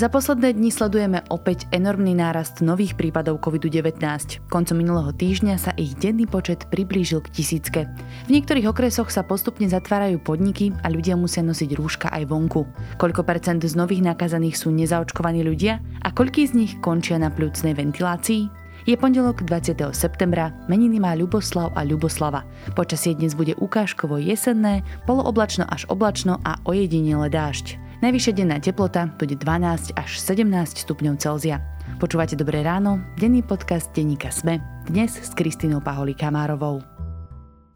Za posledné dni sledujeme opäť enormný nárast nových prípadov COVID-19. Koncom minulého týždňa sa ich denný počet priblížil k tisícke. V niektorých okresoch sa postupne zatvárajú podniky a ľudia musia nosiť rúška aj vonku. Koľko percent z nových nakazaných sú nezaočkovaní ľudia a koľký z nich končia na plúcnej ventilácii? Je pondelok 20. septembra, meniny má Ľuboslav a Ľuboslava. Počasie dnes bude ukážkovo jesenné, polooblačno až oblačno a ojedinele dážď. Najvyššia denná teplota bude 12 až 17 stupňov Celzia. Počúvate Dobré ráno, denný podcast denníka Sme, dnes s Kristínou Paholi Kamárovou.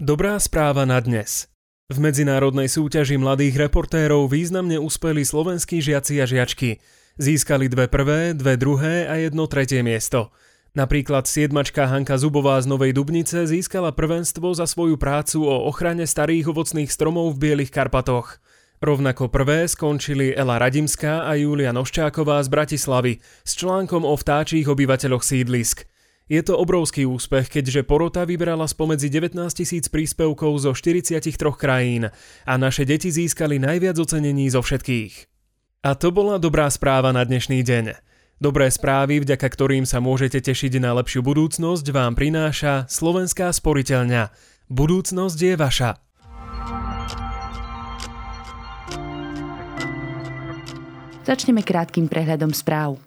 Dobrá správa na dnes. V medzinárodnej súťaži mladých reportérov významne uspeli slovenskí žiaci a žiačky. Získali dve prvé, dve druhé a jedno tretie miesto. Napríklad siedmačka Hanka Zubová z Novej Dubnice získala prvenstvo za svoju prácu o ochrane starých ovocných stromov v Bielých Karpatoch. Rovnako prvé skončili Ela Radimská a Julia Noščáková z Bratislavy s článkom o vtáčích obyvateľoch sídlisk. Je to obrovský úspech, keďže porota vybrala spomedzi 19 tisíc príspevkov zo 43 krajín a naše deti získali najviac ocenení zo všetkých. A to bola dobrá správa na dnešný deň. Dobré správy, vďaka ktorým sa môžete tešiť na lepšiu budúcnosť, vám prináša Slovenská sporiteľňa. Budúcnosť je vaša. Začneme krátkým prehľadom správ.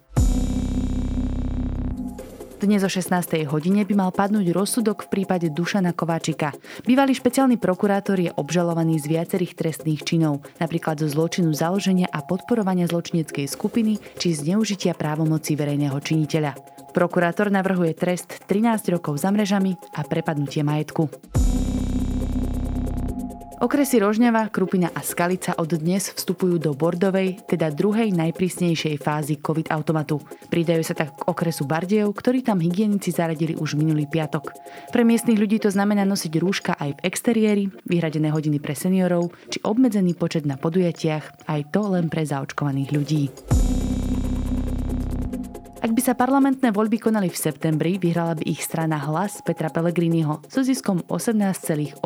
Dnes o 16. hodine by mal padnúť rozsudok v prípade Dušana Kováčika. Bývalý špeciálny prokurátor je obžalovaný z viacerých trestných činov, napríklad zo zločinu založenia a podporovania zločineckej skupiny či zneužitia právomoci verejného činiteľa. Prokurátor navrhuje trest 13 rokov za mrežami a prepadnutie majetku. Okresy Rožňava, Krupina a Skalica od dnes vstupujú do bordovej, teda druhej najprísnejšej fázy COVID automatu. Pridajú sa tak k okresu Bardejov, ktorý tam hygienici zaradili už minulý piatok. Pre miestnych ľudí to znamená nosiť rúška aj v exteriéri, vyhradené hodiny pre seniorov, či obmedzený počet na podujatiach, aj to len pre zaočkovaných ľudí. Sa parlamentné voľby konali v septembri, vyhrala by ich strana Hlas Petra Pellegriniho so ziskom 18,8%.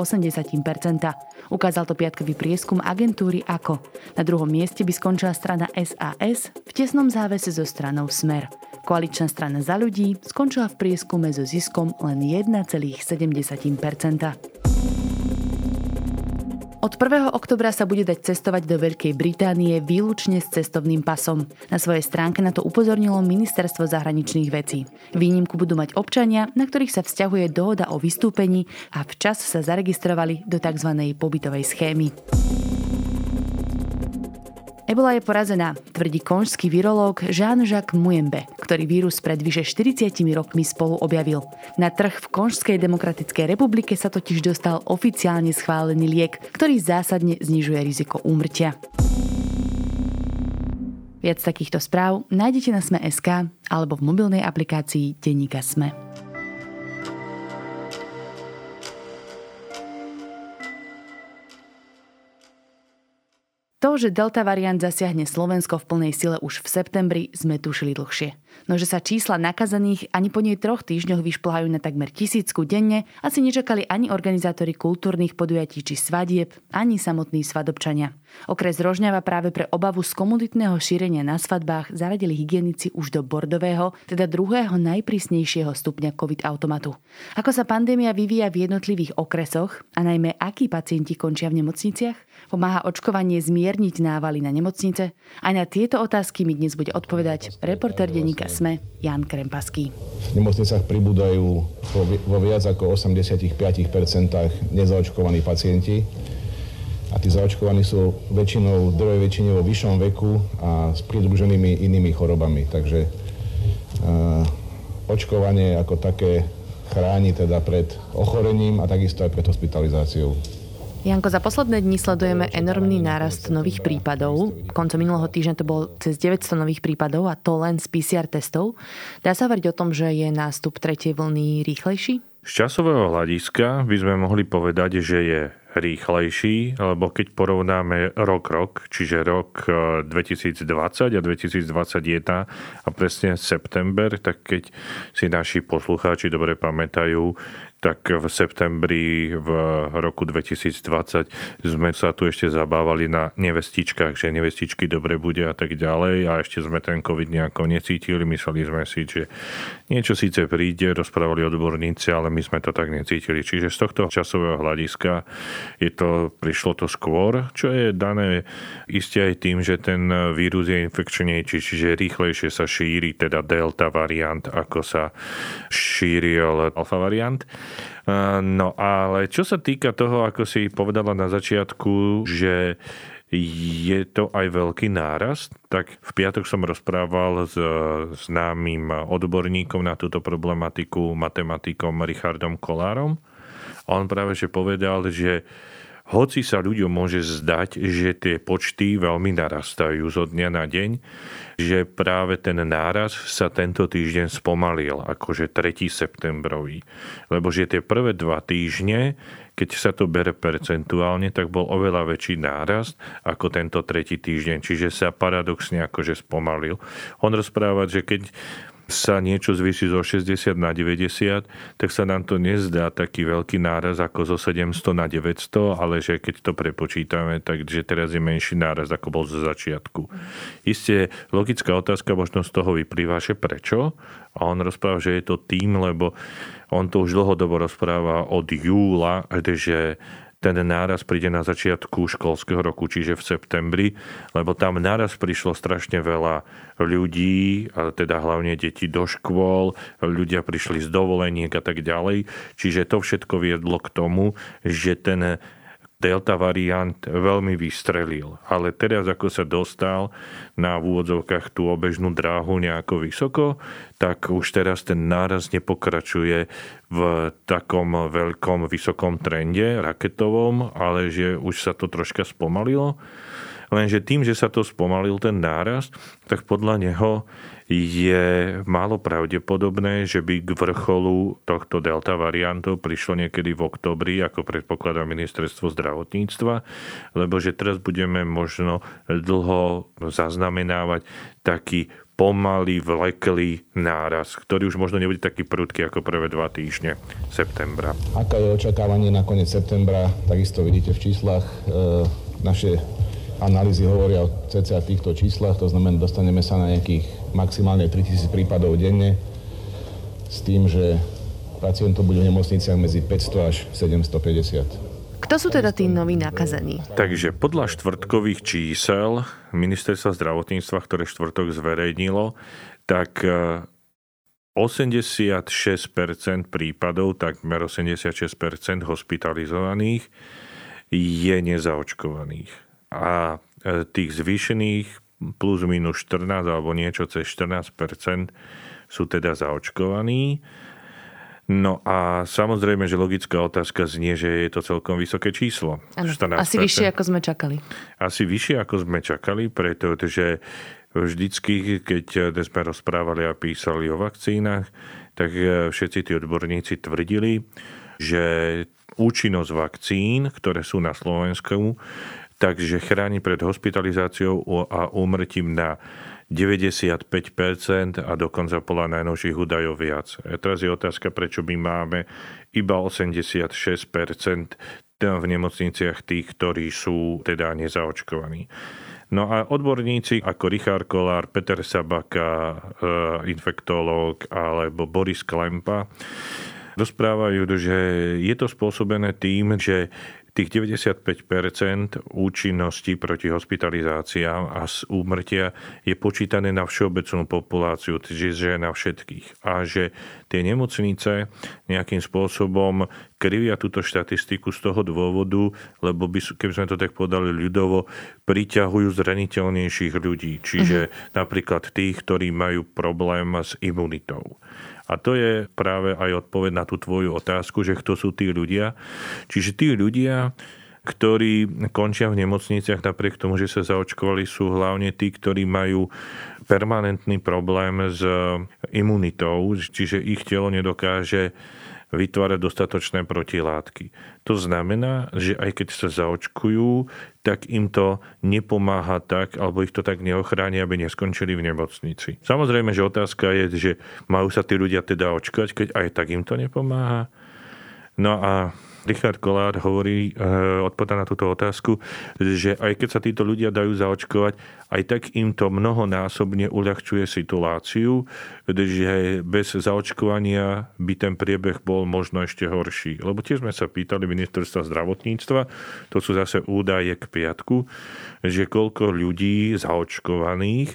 Ukázal to piatkový prieskum agentúry AKO. Na druhom mieste by skončila strana SAS v tesnom závese so stranou Smer. Koaličná strana za ľudí skončila v prieskume so ziskom len 1,7%. Od 1. oktobra sa bude dať cestovať do Veľkej Británie výlučne s cestovným pasom. Na svojej stránke na to upozornilo Ministerstvo zahraničných vecí. Výnimku budú mať občania, na ktorých sa vzťahuje dohoda o vystúpení a včas sa zaregistrovali do tzv. pobytovej schémy. Ebola je porazená, tvrdí konžský virológ Jean-Jacques Muyembe, ktorý vírus pred vyše 40 rokmi spolu objavil. Na trh v Konžskej demokratickej republike sa totiž dostal oficiálne schválený liek, ktorý zásadne znižuje riziko úmrtia. Viac takýchto správ nájdete na Sme.sk alebo v mobilnej aplikácii Denníka Sme. Že delta variant zasiahne Slovensko v plnej sile už v septembri, sme tušili dlhšie. No že sa čísla nakazaných ani po nej troch týždňoch vyšplhajú na takmer tisícku denne, asi nečakali ani organizátori kultúrnych podujatí či svadieb, ani samotní svadobčania. Okres Rožňava práve pre obavu z komunitného šírenia na svadbách zaradili hygienici už do bordového, teda druhého najprísnejšieho stupňa COVID automatu. Ako sa pandémia vyvíja v jednotlivých okresoch a najmä akí pacienti končia v nemocniciach? Pomáha očkovanie zmierniť návaly na nemocnice? Aj na tieto otázky mi dnes bude odpovedať reportér denníka SME Jan Krempaský. V nemocnicách pribúdajú vo viac ako 85% nezaočkovaní pacienti a tí zaočkovaní sú väčšinou, druhej väčšine vo vyššom veku a s pridruženými inými chorobami. Takže uh, očkovanie ako také chráni teda pred ochorením a takisto aj pred hospitalizáciou. Janko, za posledné dni sledujeme enormný nárast nových prípadov. Koncom minulého týždňa to bolo cez 900 nových prípadov a to len z PCR testov. Dá sa hovoriť o tom, že je nástup tretej vlny rýchlejší? Z časového hľadiska by sme mohli povedať, že je rýchlejší, lebo keď porovnáme rok-rok, čiže rok 2020 e, a 2021 a presne september, tak keď si naši poslucháči dobre pamätajú, tak v septembri v roku 2020 sme sa tu ešte zabávali na nevestičkách, že nevestičky dobre bude a tak ďalej a ešte sme ten COVID nejako necítili. Mysleli sme si, že niečo síce príde, rozprávali odborníci, ale my sme to tak necítili. Čiže z tohto časového hľadiska je to, prišlo to skôr, čo je dané iste aj tým, že ten vírus je infekčnejší, čiže rýchlejšie sa šíri teda delta variant, ako sa šíril alfa variant. No ale čo sa týka toho, ako si povedala na začiatku, že je to aj veľký nárast, tak v piatok som rozprával s známym odborníkom na túto problematiku, matematikom Richardom Kolárom. On práve že povedal, že hoci sa ľuďom môže zdať, že tie počty veľmi narastajú zo dňa na deň, že práve ten náraz sa tento týždeň spomalil, akože 3. septembrový. Lebo že tie prvé dva týždne, keď sa to bere percentuálne, tak bol oveľa väčší nárast ako tento tretí týždeň. Čiže sa paradoxne akože spomalil. On rozpráva, že keď sa niečo zvýši zo 60 na 90, tak sa nám to nezdá taký veľký náraz ako zo 700 na 900, ale že keď to prepočítame, takže teraz je menší náraz ako bol zo začiatku. Isté logická otázka možno z toho vyplýva, že prečo? A on rozpráva, že je to tým, lebo on to už dlhodobo rozpráva od júla, že ten náraz príde na začiatku školského roku, čiže v septembri, lebo tam náraz prišlo strašne veľa ľudí, a teda hlavne deti do škôl, ľudia prišli z dovoleniek a tak ďalej. Čiže to všetko viedlo k tomu, že ten delta variant veľmi vystrelil. Ale teraz, ako sa dostal na úvodzovkách tú obežnú dráhu nejako vysoko, tak už teraz ten náraz nepokračuje v takom veľkom vysokom trende raketovom, ale že už sa to troška spomalilo. Lenže tým, že sa to spomalil ten náraz, tak podľa neho je málo pravdepodobné, že by k vrcholu tohto delta variantu prišlo niekedy v oktobri, ako predpokladá ministerstvo zdravotníctva, lebo že teraz budeme možno dlho zaznamenávať taký pomalý, vleklý náraz, ktorý už možno nebude taký prudký ako prvé dva týždne septembra. Aká je očakávanie na koniec septembra, takisto vidíte v číslach. E, naše analýzy hovoria o cca týchto číslach, to znamená, dostaneme sa na nejakých maximálne 3000 prípadov denne s tým, že pacientov bude v nemocniciach medzi 500 až 750. Kto sú teda tí noví nakazení? Takže podľa štvrtkových čísel ministerstva zdravotníctva, ktoré štvrtok zverejnilo, tak 86% e, prípadov, takmer 86% hospitalizovaných je nezaočkovaných a e, tých zvýšených plus minus 14 alebo niečo cez 14% sú teda zaočkovaní. No a samozrejme, že logická otázka znie, že je to celkom vysoké číslo. Ano, asi vyššie, ako sme čakali. Asi vyššie, ako sme čakali, pretože vždycky, keď sme rozprávali a písali o vakcínach, tak všetci tí odborníci tvrdili, že účinnosť vakcín, ktoré sú na Slovensku, takže chráni pred hospitalizáciou a úmrtím na 95% a dokonca podľa najnovších údajov viac. A teraz je otázka, prečo my máme iba 86% v nemocniciach tých, ktorí sú teda nezaočkovaní. No a odborníci ako Richard Kolár, Peter Sabaka, e, infektológ alebo Boris Klempa rozprávajú, že je to spôsobené tým, že tých 95% účinnosti proti hospitalizáciám a úmrtia je počítané na všeobecnú populáciu, čiže na všetkých. A že tie nemocnice nejakým spôsobom krivia túto štatistiku z toho dôvodu, lebo by, keby sme to tak podali ľudovo, priťahujú zraniteľnejších ľudí. Čiže mm-hmm. napríklad tých, ktorí majú problém s imunitou. A to je práve aj odpoveď na tú tvoju otázku, že kto sú tí ľudia. Čiže tí ľudia, ktorí končia v nemocniciach napriek tomu, že sa zaočkovali, sú hlavne tí, ktorí majú permanentný problém s imunitou, čiže ich telo nedokáže vytvárať dostatočné protilátky. To znamená, že aj keď sa zaočkujú, tak im to nepomáha tak, alebo ich to tak neochráni, aby neskončili v nemocnici. Samozrejme, že otázka je, že majú sa tí ľudia teda očkovať, keď aj tak im to nepomáha. No a Richard Kolár hovorí, e, odpada na túto otázku, že aj keď sa títo ľudia dajú zaočkovať, aj tak im to mnohonásobne uľahčuje situáciu, že bez zaočkovania by ten priebeh bol možno ešte horší. Lebo tiež sme sa pýtali ministerstva zdravotníctva, to sú zase údaje k piatku, že koľko ľudí zaočkovaných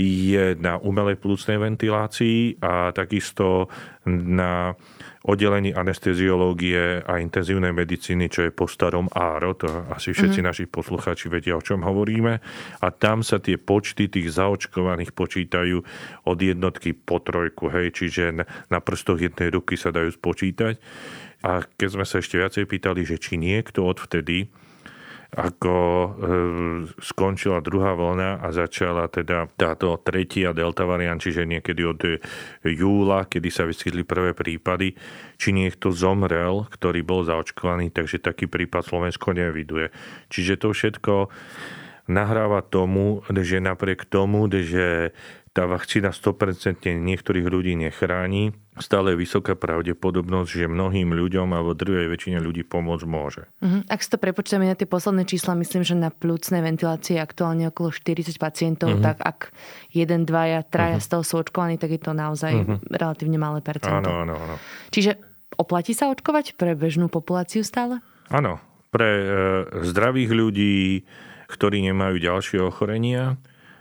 je na umelej plúcnej ventilácii a takisto na oddelení anesteziológie a intenzívnej medicíny, čo je po starom áro, to asi všetci mm-hmm. naši poslucháči vedia, o čom hovoríme. A tam sa tie počty tých zaočkovaných počítajú od jednotky po trojku, hej, čiže na prstoch jednej ruky sa dajú spočítať. A keď sme sa ešte viacej pýtali, že či niekto odvtedy ako e, skončila druhá vlna a začala teda táto tretia delta variant, čiže niekedy od júla, kedy sa vyskytli prvé prípady, či niekto zomrel, ktorý bol zaočkovaný, takže taký prípad Slovensko neviduje. Čiže to všetko nahráva tomu, že napriek tomu, že tá vakcína 100% niektorých ľudí nechráni, stále je vysoká pravdepodobnosť, že mnohým ľuďom alebo druhej väčšine ľudí pomôcť môže. Uh-huh. Ak si to prepočítame na tie posledné čísla, myslím, že na plúcnej ventilácii je aktuálne okolo 40 pacientov, uh-huh. tak ak jeden, dvaja, traja uh-huh. z toho sú očkovaní, tak je to naozaj uh-huh. relatívne malé percento. Áno, áno, áno. Čiže oplatí sa očkovať pre bežnú populáciu stále? Áno, pre e, zdravých ľudí, ktorí nemajú ďalšie ochorenia,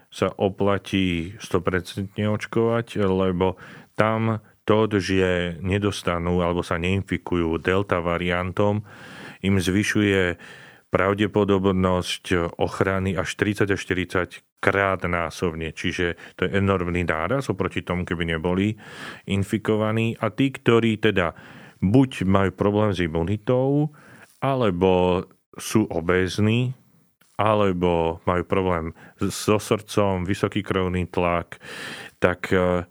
sa oplatí 100% očkovať, lebo tam to, že nedostanú alebo sa neinfikujú delta variantom, im zvyšuje pravdepodobnosť ochrany až 30 až 40 krát násobne. Čiže to je enormný náraz oproti tomu, keby neboli infikovaní. A tí, ktorí teda buď majú problém s imunitou, alebo sú obézni, alebo majú problém so srdcom, vysoký krvný tlak, tak e,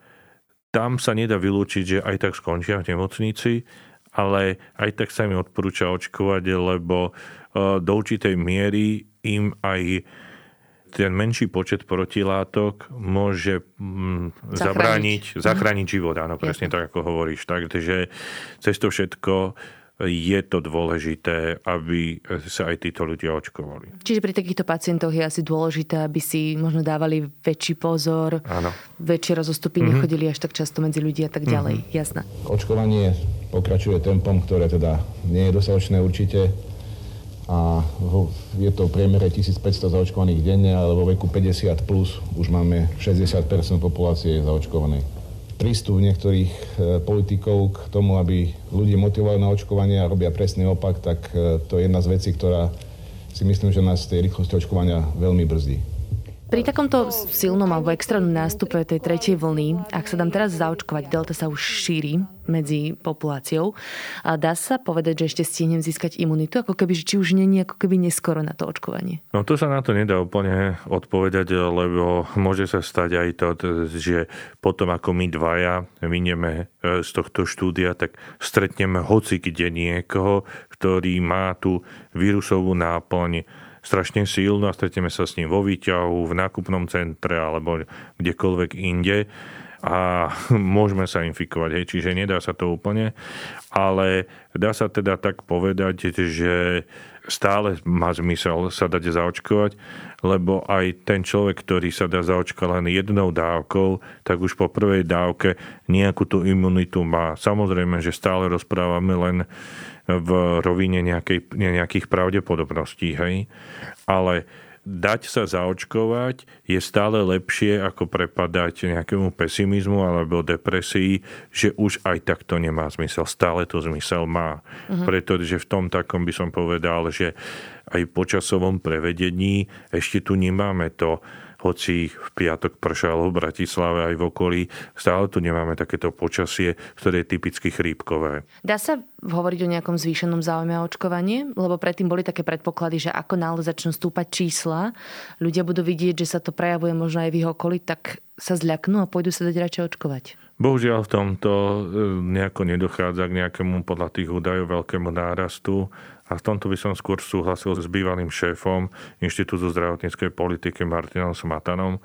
tam sa nedá vylúčiť, že aj tak skončia v nemocnici, ale aj tak sa im odporúča očkovať, lebo e, do určitej miery im aj ten menší počet protilátok môže mm, zachrániť, zachrániť život, áno, presne tak, ako hovoríš. Takže cez to všetko je to dôležité, aby sa aj títo ľudia očkovali. Čiže pri takýchto pacientoch je asi dôležité, aby si možno dávali väčší pozor, Áno. väčšie rozostupy, mm-hmm. nechodili až tak často medzi ľudí a tak ďalej. Mm-hmm. Jasné. Očkovanie pokračuje tempom, ktoré teda nie je dostatočné určite a je to v priemere 1500 zaočkovaných denne, ale vo veku 50 plus už máme 60% populácie zaočkovanej prístup niektorých e, politikov k tomu, aby ľudí motivovali na očkovanie a robia presný opak, tak e, to je jedna z vecí, ktorá si myslím, že nás tej rýchlosti očkovania veľmi brzdí. Pri takomto silnom alebo extrémnom nástupe tej tretej vlny, ak sa dám teraz zaočkovať, delta sa už šíri medzi populáciou, a dá sa povedať, že ešte stihnem získať imunitu, ako keby, či už není ako keby neskoro na to očkovanie? No to sa na to nedá úplne odpovedať, lebo môže sa stať aj to, že potom ako my dvaja vynieme e, z tohto štúdia, tak stretneme hoci kde niekoho, ktorý má tú vírusovú náplň strašne silno a stretneme sa s ním vo výťahu, v nákupnom centre alebo kdekoľvek inde a môžeme sa infikovať, hej, čiže nedá sa to úplne, ale dá sa teda tak povedať, že stále má zmysel sa dať zaočkovať, lebo aj ten človek, ktorý sa dá zaočkovať len jednou dávkou, tak už po prvej dávke nejakú tú imunitu má. Samozrejme, že stále rozprávame len v rovine nejakej, nejakých pravdepodobností, hej. Ale dať sa zaočkovať je stále lepšie, ako prepadať nejakému pesimizmu alebo depresii, že už aj tak to nemá zmysel. Stále to zmysel má. Uh-huh. Pretože v tom takom by som povedal, že aj po časovom prevedení ešte tu nemáme to hoci v piatok pršalo v Bratislave aj v okolí, stále tu nemáme takéto počasie, ktoré je typicky chrípkové. Dá sa hovoriť o nejakom zvýšenom záujme o očkovanie? Lebo predtým boli také predpoklady, že ako náhle začnú stúpať čísla, ľudia budú vidieť, že sa to prejavuje možno aj v ich okolí, tak sa zľaknú a pôjdu sa dať radšej očkovať. Bohužiaľ v tomto e, nejako nedochádza k nejakému podľa tých údajov veľkému nárastu a v tomto by som skôr súhlasil s bývalým šéfom Inštitútu zdravotníckej politiky Martinom Smatanom,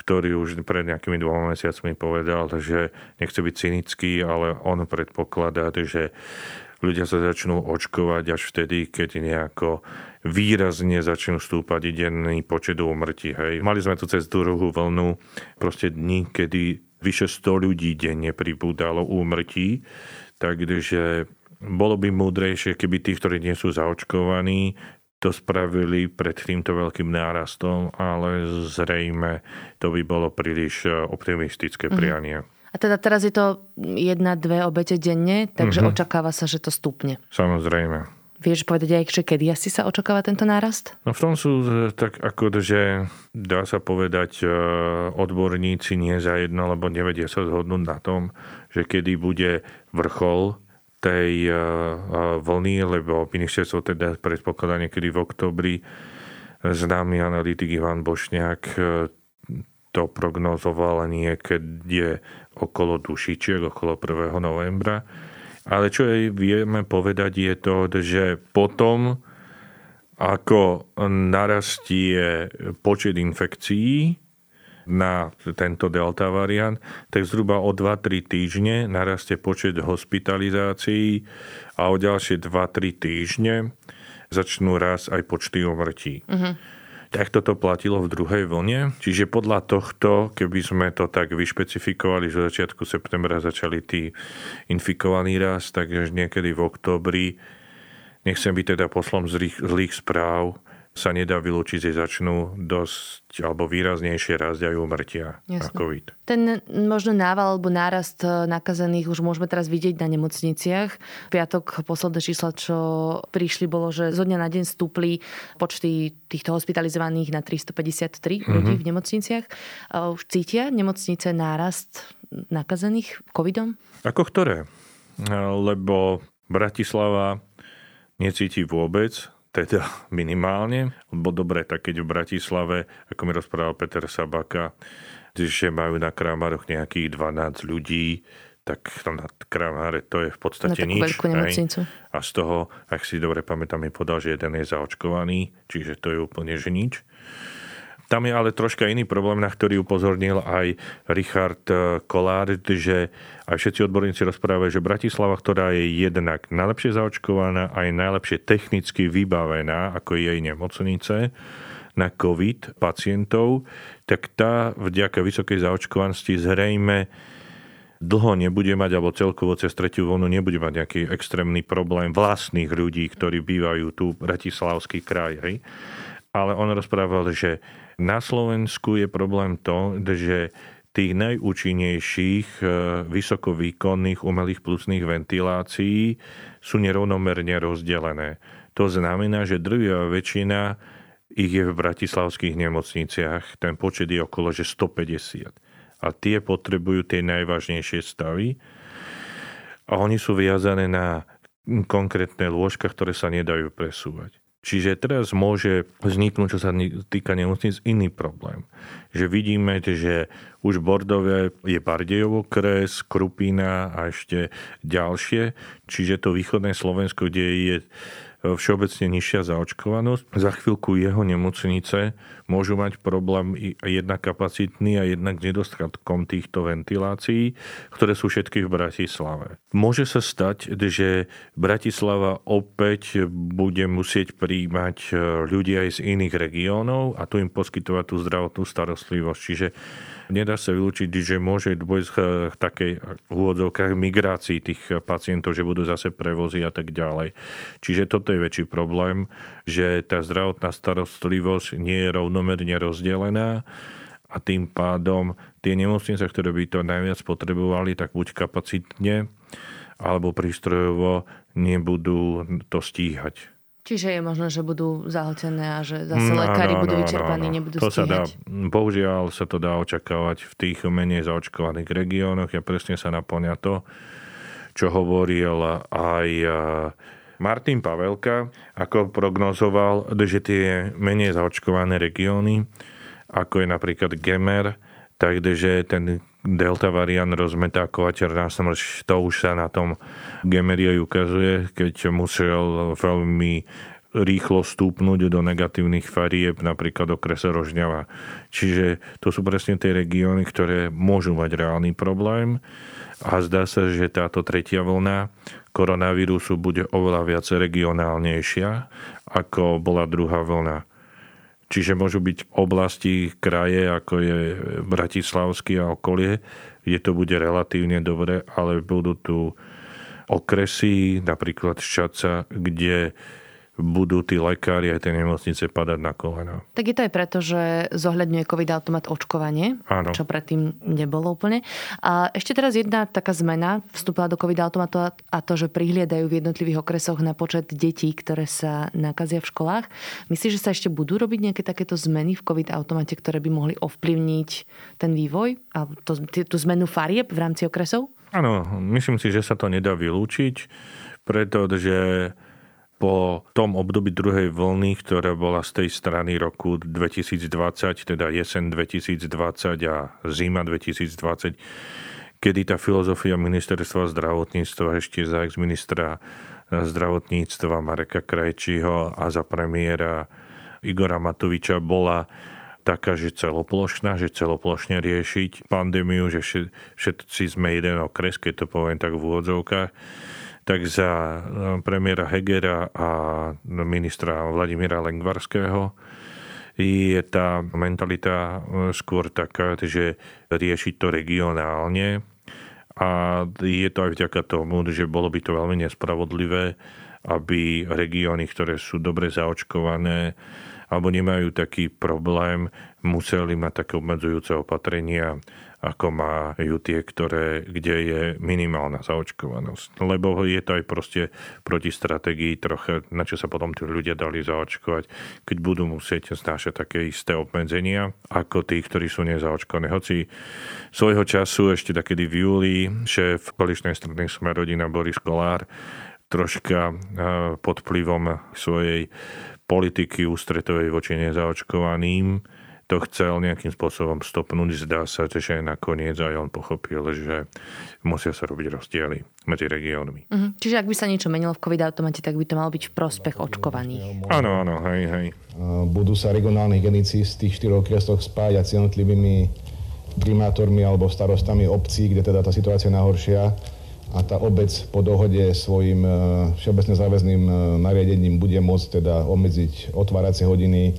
ktorý už pred nejakými dvoma mesiacmi povedal, že nechce byť cynický, ale on predpokladá, že ľudia sa začnú očkovať až vtedy, keď nejako výrazne začnú stúpať denný počet úmrtí. Hej. Mali sme tu cez druhú vlnu proste dni, kedy vyše 100 ľudí denne pribúdalo úmrtí, takže bolo by múdrejšie, keby tí, ktorí nie sú zaočkovaní, to spravili pred týmto veľkým nárastom, ale zrejme to by bolo príliš optimistické mhm. prianie. Mm-hmm. A teda teraz je to jedna, dve obete denne, takže mm-hmm. očakáva sa, že to stúpne. Samozrejme. Vieš povedať aj, že kedy asi sa očakáva tento nárast? No v tom sú tak ako, že dá sa povedať, e, odborníci nie za jedno, lebo nevedia sa zhodnúť na tom, že kedy bude vrchol tej e, e, vlny, lebo ministerstvo teda predpokladá niekedy v oktobri známy analytik Ivan Bošňák to prognozoval niekedy okolo dušičiek, okolo 1. novembra. Ale čo aj vieme povedať je to, že potom, ako narastie počet infekcií na tento delta variant, tak zhruba o 2-3 týždne narastie počet hospitalizácií a o ďalšie 2-3 týždne začnú raz aj počty umrtí. Uh-huh. Tak toto platilo v druhej vlne. Čiže podľa tohto, keby sme to tak vyšpecifikovali, že začiatku septembra začali tí infikovaní raz, tak až niekedy v oktobri, nechcem byť teda poslom zlých, zlých správ, sa nedá vylúčiť, že začnú dosť alebo výraznejšie rásť aj umrtia na COVID. Ten možno nával alebo nárast eh, nakazených už môžeme teraz vidieť na nemocniciach. V piatok posledné čísla, čo prišli, bolo, že zo dňa na deň stúpli počty týchto hospitalizovaných na 353 mm-hmm. ľudí v nemocniciach. Už cítia nemocnice nárast nakazených covidom? Ako ktoré? Lebo Bratislava necíti vôbec teda minimálne. Lebo dobre, tak keď v Bratislave, ako mi rozprával Peter Sabaka, že majú na Kramároch nejakých 12 ľudí, tak na Kramáre to je v podstate na nič. A z toho, ak si dobre pamätám, mi podal, že jeden je zaočkovaný, čiže to je úplne že nič. Tam je ale troška iný problém, na ktorý upozornil aj Richard eh, Kolár, že aj všetci odborníci rozprávajú, že Bratislava, ktorá je jednak najlepšie zaočkovaná a je najlepšie technicky vybavená, ako je jej nemocnice, na COVID pacientov, tak tá vďaka vysokej zaočkovanosti zrejme dlho nebude mať, alebo celkovo cez tretiu vlnu nebude mať nejaký extrémny problém vlastných ľudí, ktorí bývajú tu Bratislavský kraj. Hej. Ale on rozprával, že na Slovensku je problém to, že tých najúčinnejších e, vysokovýkonných umelých plusných ventilácií sú nerovnomerne rozdelené. To znamená, že drvia väčšina ich je v bratislavských nemocniciach. Ten počet je okolo že 150. A tie potrebujú tie najvážnejšie stavy. A oni sú viazané na konkrétne lôžka, ktoré sa nedajú presúvať. Čiže teraz môže vzniknúť, čo sa týka nemocnic, iný problém. Že vidíme, že už Bordové je Bardejovo kres, Krupina a ešte ďalšie. Čiže to východné Slovensko, kde je všeobecne nižšia zaočkovanosť. Za chvíľku jeho nemocnice môžu mať problém jednak kapacitný a jednak nedostatkom týchto ventilácií, ktoré sú všetky v Bratislave. Môže sa stať, že Bratislava opäť bude musieť príjmať e, ľudí aj z iných regiónov a tu im poskytovať tú zdravotnú starostlivosť. Čiže Nedá sa vylúčiť, že môže dôjsť k takej úvodzovkách migrácii tých pacientov, že budú zase prevozy a tak ďalej. Čiže toto je väčší problém, že tá zdravotná starostlivosť nie je rovnomerne rozdelená a tým pádom tie nemocnice, ktoré by to najviac potrebovali, tak buď kapacitne alebo prístrojovo nebudú to stíhať. Čiže je možné, že budú zahltené a že zase no, lekári no, budú no, vyčerpaní, no, no. nebudú to stíhať. Sa dá, bohužiaľ sa to dá očakávať v tých menej zaočkovaných regiónoch a presne sa naplňa to, čo hovoril aj Martin Pavelka, ako prognozoval, že tie menej zaočkované regióny, ako je napríklad Gemer, takže ten delta variant rozmetá kovateľná smrť, to už sa na tom Gemerie ukazuje, keď musel veľmi rýchlo stúpnuť do negatívnych farieb, napríklad do krese Rožňava. Čiže to sú presne tie regióny, ktoré môžu mať reálny problém a zdá sa, že táto tretia vlna koronavírusu bude oveľa viac regionálnejšia, ako bola druhá vlna. Čiže môžu byť oblasti, kraje, ako je Bratislavský a okolie, kde to bude relatívne dobre, ale budú tu okresy, napríklad Ščaca, kde budú tí lekári aj tie nemocnice padať na kolena. Tak je to aj preto, že zohľadňuje COVID automat očkovanie, Áno. čo predtým nebolo úplne. A ešte teraz jedna taká zmena vstúpila do COVID automatu a to, že prihliadajú v jednotlivých okresoch na počet detí, ktoré sa nakazia v školách. Myslíš, že sa ešte budú robiť nejaké takéto zmeny v COVID automate, ktoré by mohli ovplyvniť ten vývoj a to, tú zmenu farieb v rámci okresov? Áno, myslím si, že sa to nedá vylúčiť, pretože po tom období druhej vlny, ktorá bola z tej strany roku 2020, teda jesen 2020 a zima 2020, kedy tá filozofia ministerstva zdravotníctva ešte za ex-ministra zdravotníctva Mareka Krajčího a za premiéra Igora Matoviča bola taká, že celoplošná, že celoplošne riešiť pandémiu, že všetci sme jeden okres, keď to poviem tak v úvodzovkách tak za eh, premiéra Hegera a ministra Vladimíra Lengvarského. Je tá mentalita eh, skôr taká, že riešiť to regionálne. A je to aj vďaka tomu, že bolo by to veľmi nespravodlivé, aby regióny, ktoré sú dobre zaočkované alebo nemajú taký problém, museli mať také obmedzujúce opatrenia ako majú tie, ktoré, kde je minimálna zaočkovanosť. Lebo je to aj proste proti stratégii trocha, na čo sa potom tí ľudia dali zaočkovať, keď budú musieť znášať také isté obmedzenia ako tí, ktorí sú nezaočkovaní. Hoci svojho času, ešte takedy v júli, šéf koaličnej strany Sme rodina Boris Kolár troška pod vplyvom svojej politiky ústretovej voči nezaočkovaným to chcel nejakým spôsobom stopnúť. Zdá sa, že nakoniec aj on pochopil, že musia sa robiť rozdiely medzi regiónmi. Uh-huh. Čiže ak by sa niečo menilo v COVID automate, tak by to malo byť v prospech očkovaných. Áno, áno, hej, hej. Budú sa regionálni genici z tých štyroch okresoch spájať s jednotlivými primátormi alebo starostami obcí, kde teda tá situácia je najhoršia a tá obec po dohode svojim e, všeobecne záväzným e, nariadením bude môcť teda obmedziť otváracie hodiny,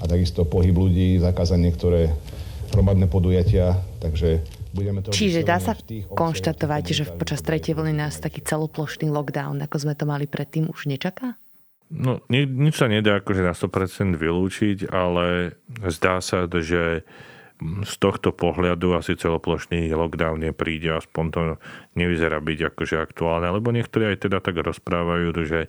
a takisto pohyb ľudí, zakázať niektoré hromadné podujatia, takže budeme to... Čiže dá sa konštatovať, že počas tretej vlny nás taký celoplošný lockdown, ako sme to mali predtým, už nečaká? No, nič sa nedá akože na 100% vylúčiť, ale zdá sa, že z tohto pohľadu asi celoplošný lockdown nepríde, aspoň to nevyzerá byť akože aktuálne, lebo niektorí aj teda tak rozprávajú, že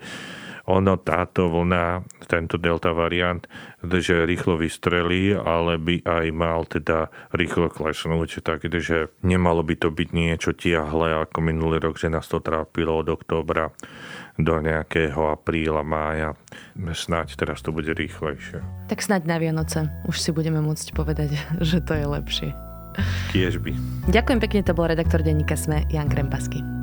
ono táto vlna, tento delta variant, že rýchlo vystrelí, ale by aj mal teda rýchlo klesnúť, takže nemalo by to byť niečo tiahle ako minulý rok, že nás to trápilo od októbra do nejakého apríla, mája. Snáď teraz to bude rýchlejšie. Tak snáď na Vianoce už si budeme môcť povedať, že to je lepšie. Tiež by. Ďakujem pekne, to bol redaktor denníka Sme, Jan Krempasky.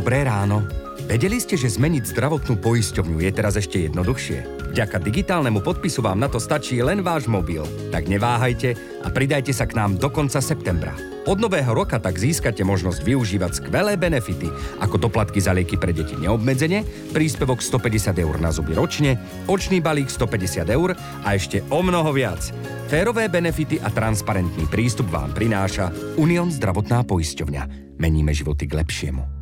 Dobré ráno. Vedeli ste, že zmeniť zdravotnú poisťovňu je teraz ešte jednoduchšie? Vďaka digitálnemu podpisu vám na to stačí len váš mobil. Tak neváhajte a pridajte sa k nám do konca septembra. Od nového roka tak získate možnosť využívať skvelé benefity, ako doplatky za lieky pre deti neobmedzene, príspevok 150 eur na zuby ročne, očný balík 150 eur a ešte o mnoho viac. Férové benefity a transparentný prístup vám prináša Unión zdravotná poisťovňa. Meníme životy k lepšiemu.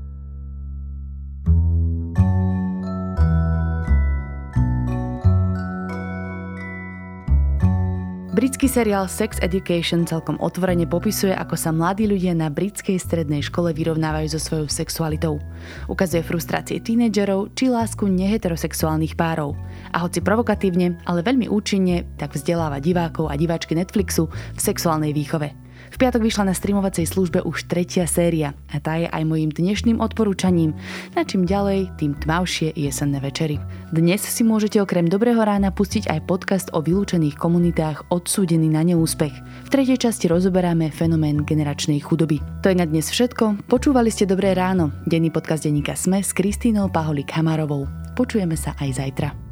Britský seriál Sex Education celkom otvorene popisuje, ako sa mladí ľudia na britskej strednej škole vyrovnávajú so svojou sexualitou. Ukazuje frustrácie tínedžerov či lásku neheterosexuálnych párov. A hoci provokatívne, ale veľmi účinne, tak vzdeláva divákov a diváčky Netflixu v sexuálnej výchove. V piatok vyšla na streamovacej službe už tretia séria a tá je aj mojim dnešným odporúčaním. Na čím ďalej, tým tmavšie jesenné večery. Dnes si môžete okrem Dobrého rána pustiť aj podcast o vylúčených komunitách odsúdený na neúspech. V tretej časti rozoberáme fenomén generačnej chudoby. To je na dnes všetko. Počúvali ste Dobré ráno, denný podcast denníka Sme s Kristínou Paholik Hamarovou. Počujeme sa aj zajtra.